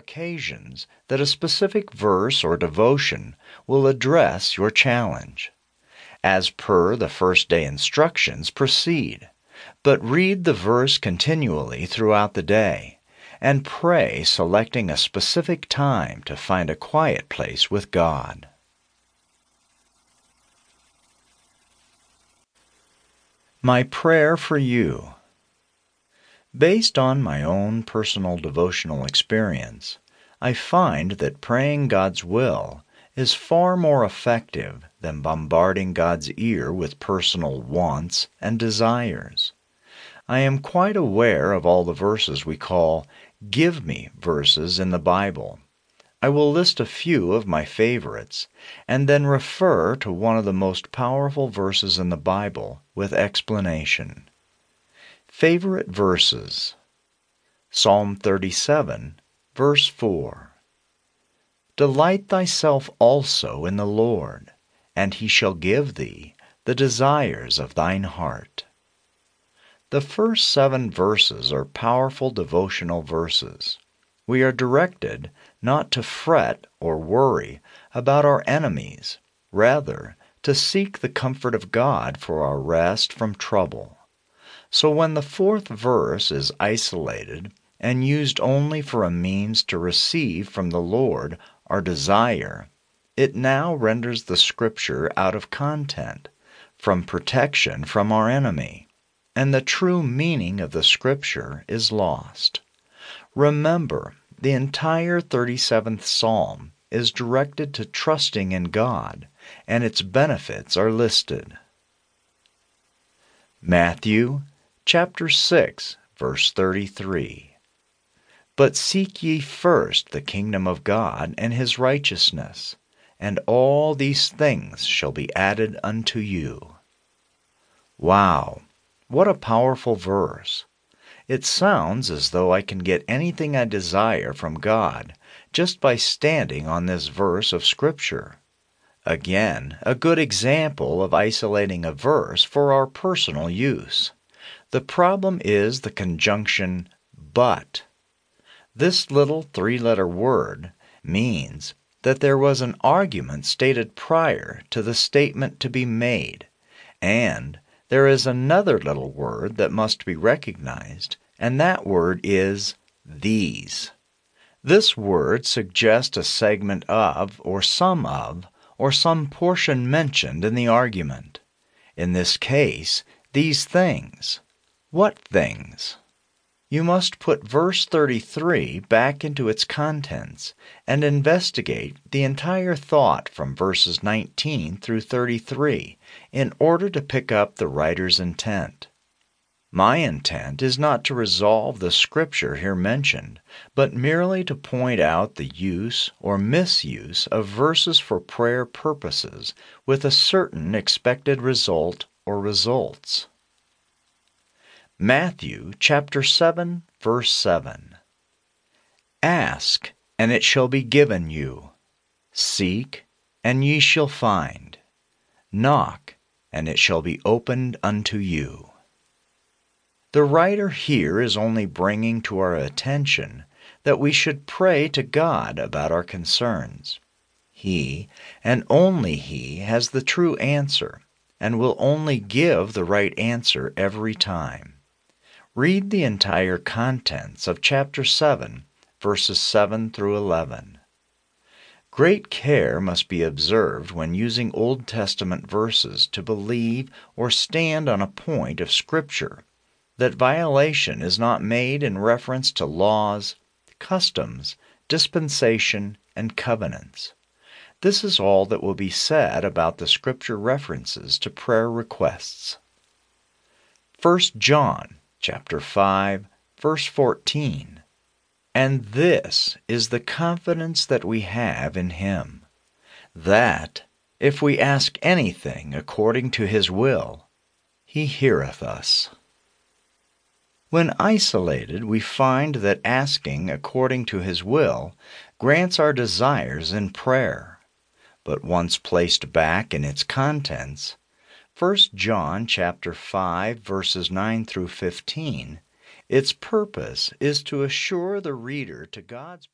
occasions that a specific verse or devotion will address your challenge. As per the first day instructions, proceed, but read the verse continually throughout the day and pray selecting a specific time to find a quiet place with God. My prayer for you. Based on my own personal devotional experience, I find that praying God's will is far more effective than bombarding God's ear with personal wants and desires. I am quite aware of all the verses we call give me verses in the Bible. I will list a few of my favorites and then refer to one of the most powerful verses in the Bible with explanation. Favorite verses Psalm 37, verse 4. Delight thyself also in the Lord, and he shall give thee the desires of thine heart. The first seven verses are powerful devotional verses. We are directed not to fret or worry about our enemies, rather, to seek the comfort of God for our rest from trouble. So when the fourth verse is isolated and used only for a means to receive from the Lord our desire, it now renders the Scripture out of content, from protection from our enemy, and the true meaning of the Scripture is lost. Remember, the entire 37th Psalm is directed to trusting in God, and its benefits are listed. Matthew chapter 6, verse 33. But seek ye first the kingdom of God and his righteousness, and all these things shall be added unto you. Wow, what a powerful verse! It sounds as though I can get anything I desire from God just by standing on this verse of Scripture. Again, a good example of isolating a verse for our personal use. The problem is the conjunction but. This little three letter word means that there was an argument stated prior to the statement to be made, and there is another little word that must be recognized, and that word is these. This word suggests a segment of, or some of, or some portion mentioned in the argument. In this case, these things. What things? You must put verse 33 back into its contents and investigate the entire thought from verses 19 through 33 in order to pick up the writer's intent. My intent is not to resolve the scripture here mentioned, but merely to point out the use or misuse of verses for prayer purposes with a certain expected result or results. Matthew chapter 7 verse 7 Ask and it shall be given you Seek and ye shall find Knock and it shall be opened unto you The writer here is only bringing to our attention that we should pray to God about our concerns. He, and only He, has the true answer, and will only give the right answer every time. Read the entire contents of chapter 7, verses 7 through 11. Great care must be observed when using Old Testament verses to believe or stand on a point of Scripture that violation is not made in reference to laws, customs, dispensation, and covenants. This is all that will be said about the Scripture references to prayer requests. 1 John chapter 5, verse 14. And this is the confidence that we have in Him, that, if we ask anything according to His will, He heareth us. When isolated, we find that asking according to His will grants our desires in prayer. But once placed back in its contents, 1 John chapter 5 verses 9 through 15, its purpose is to assure the reader to God's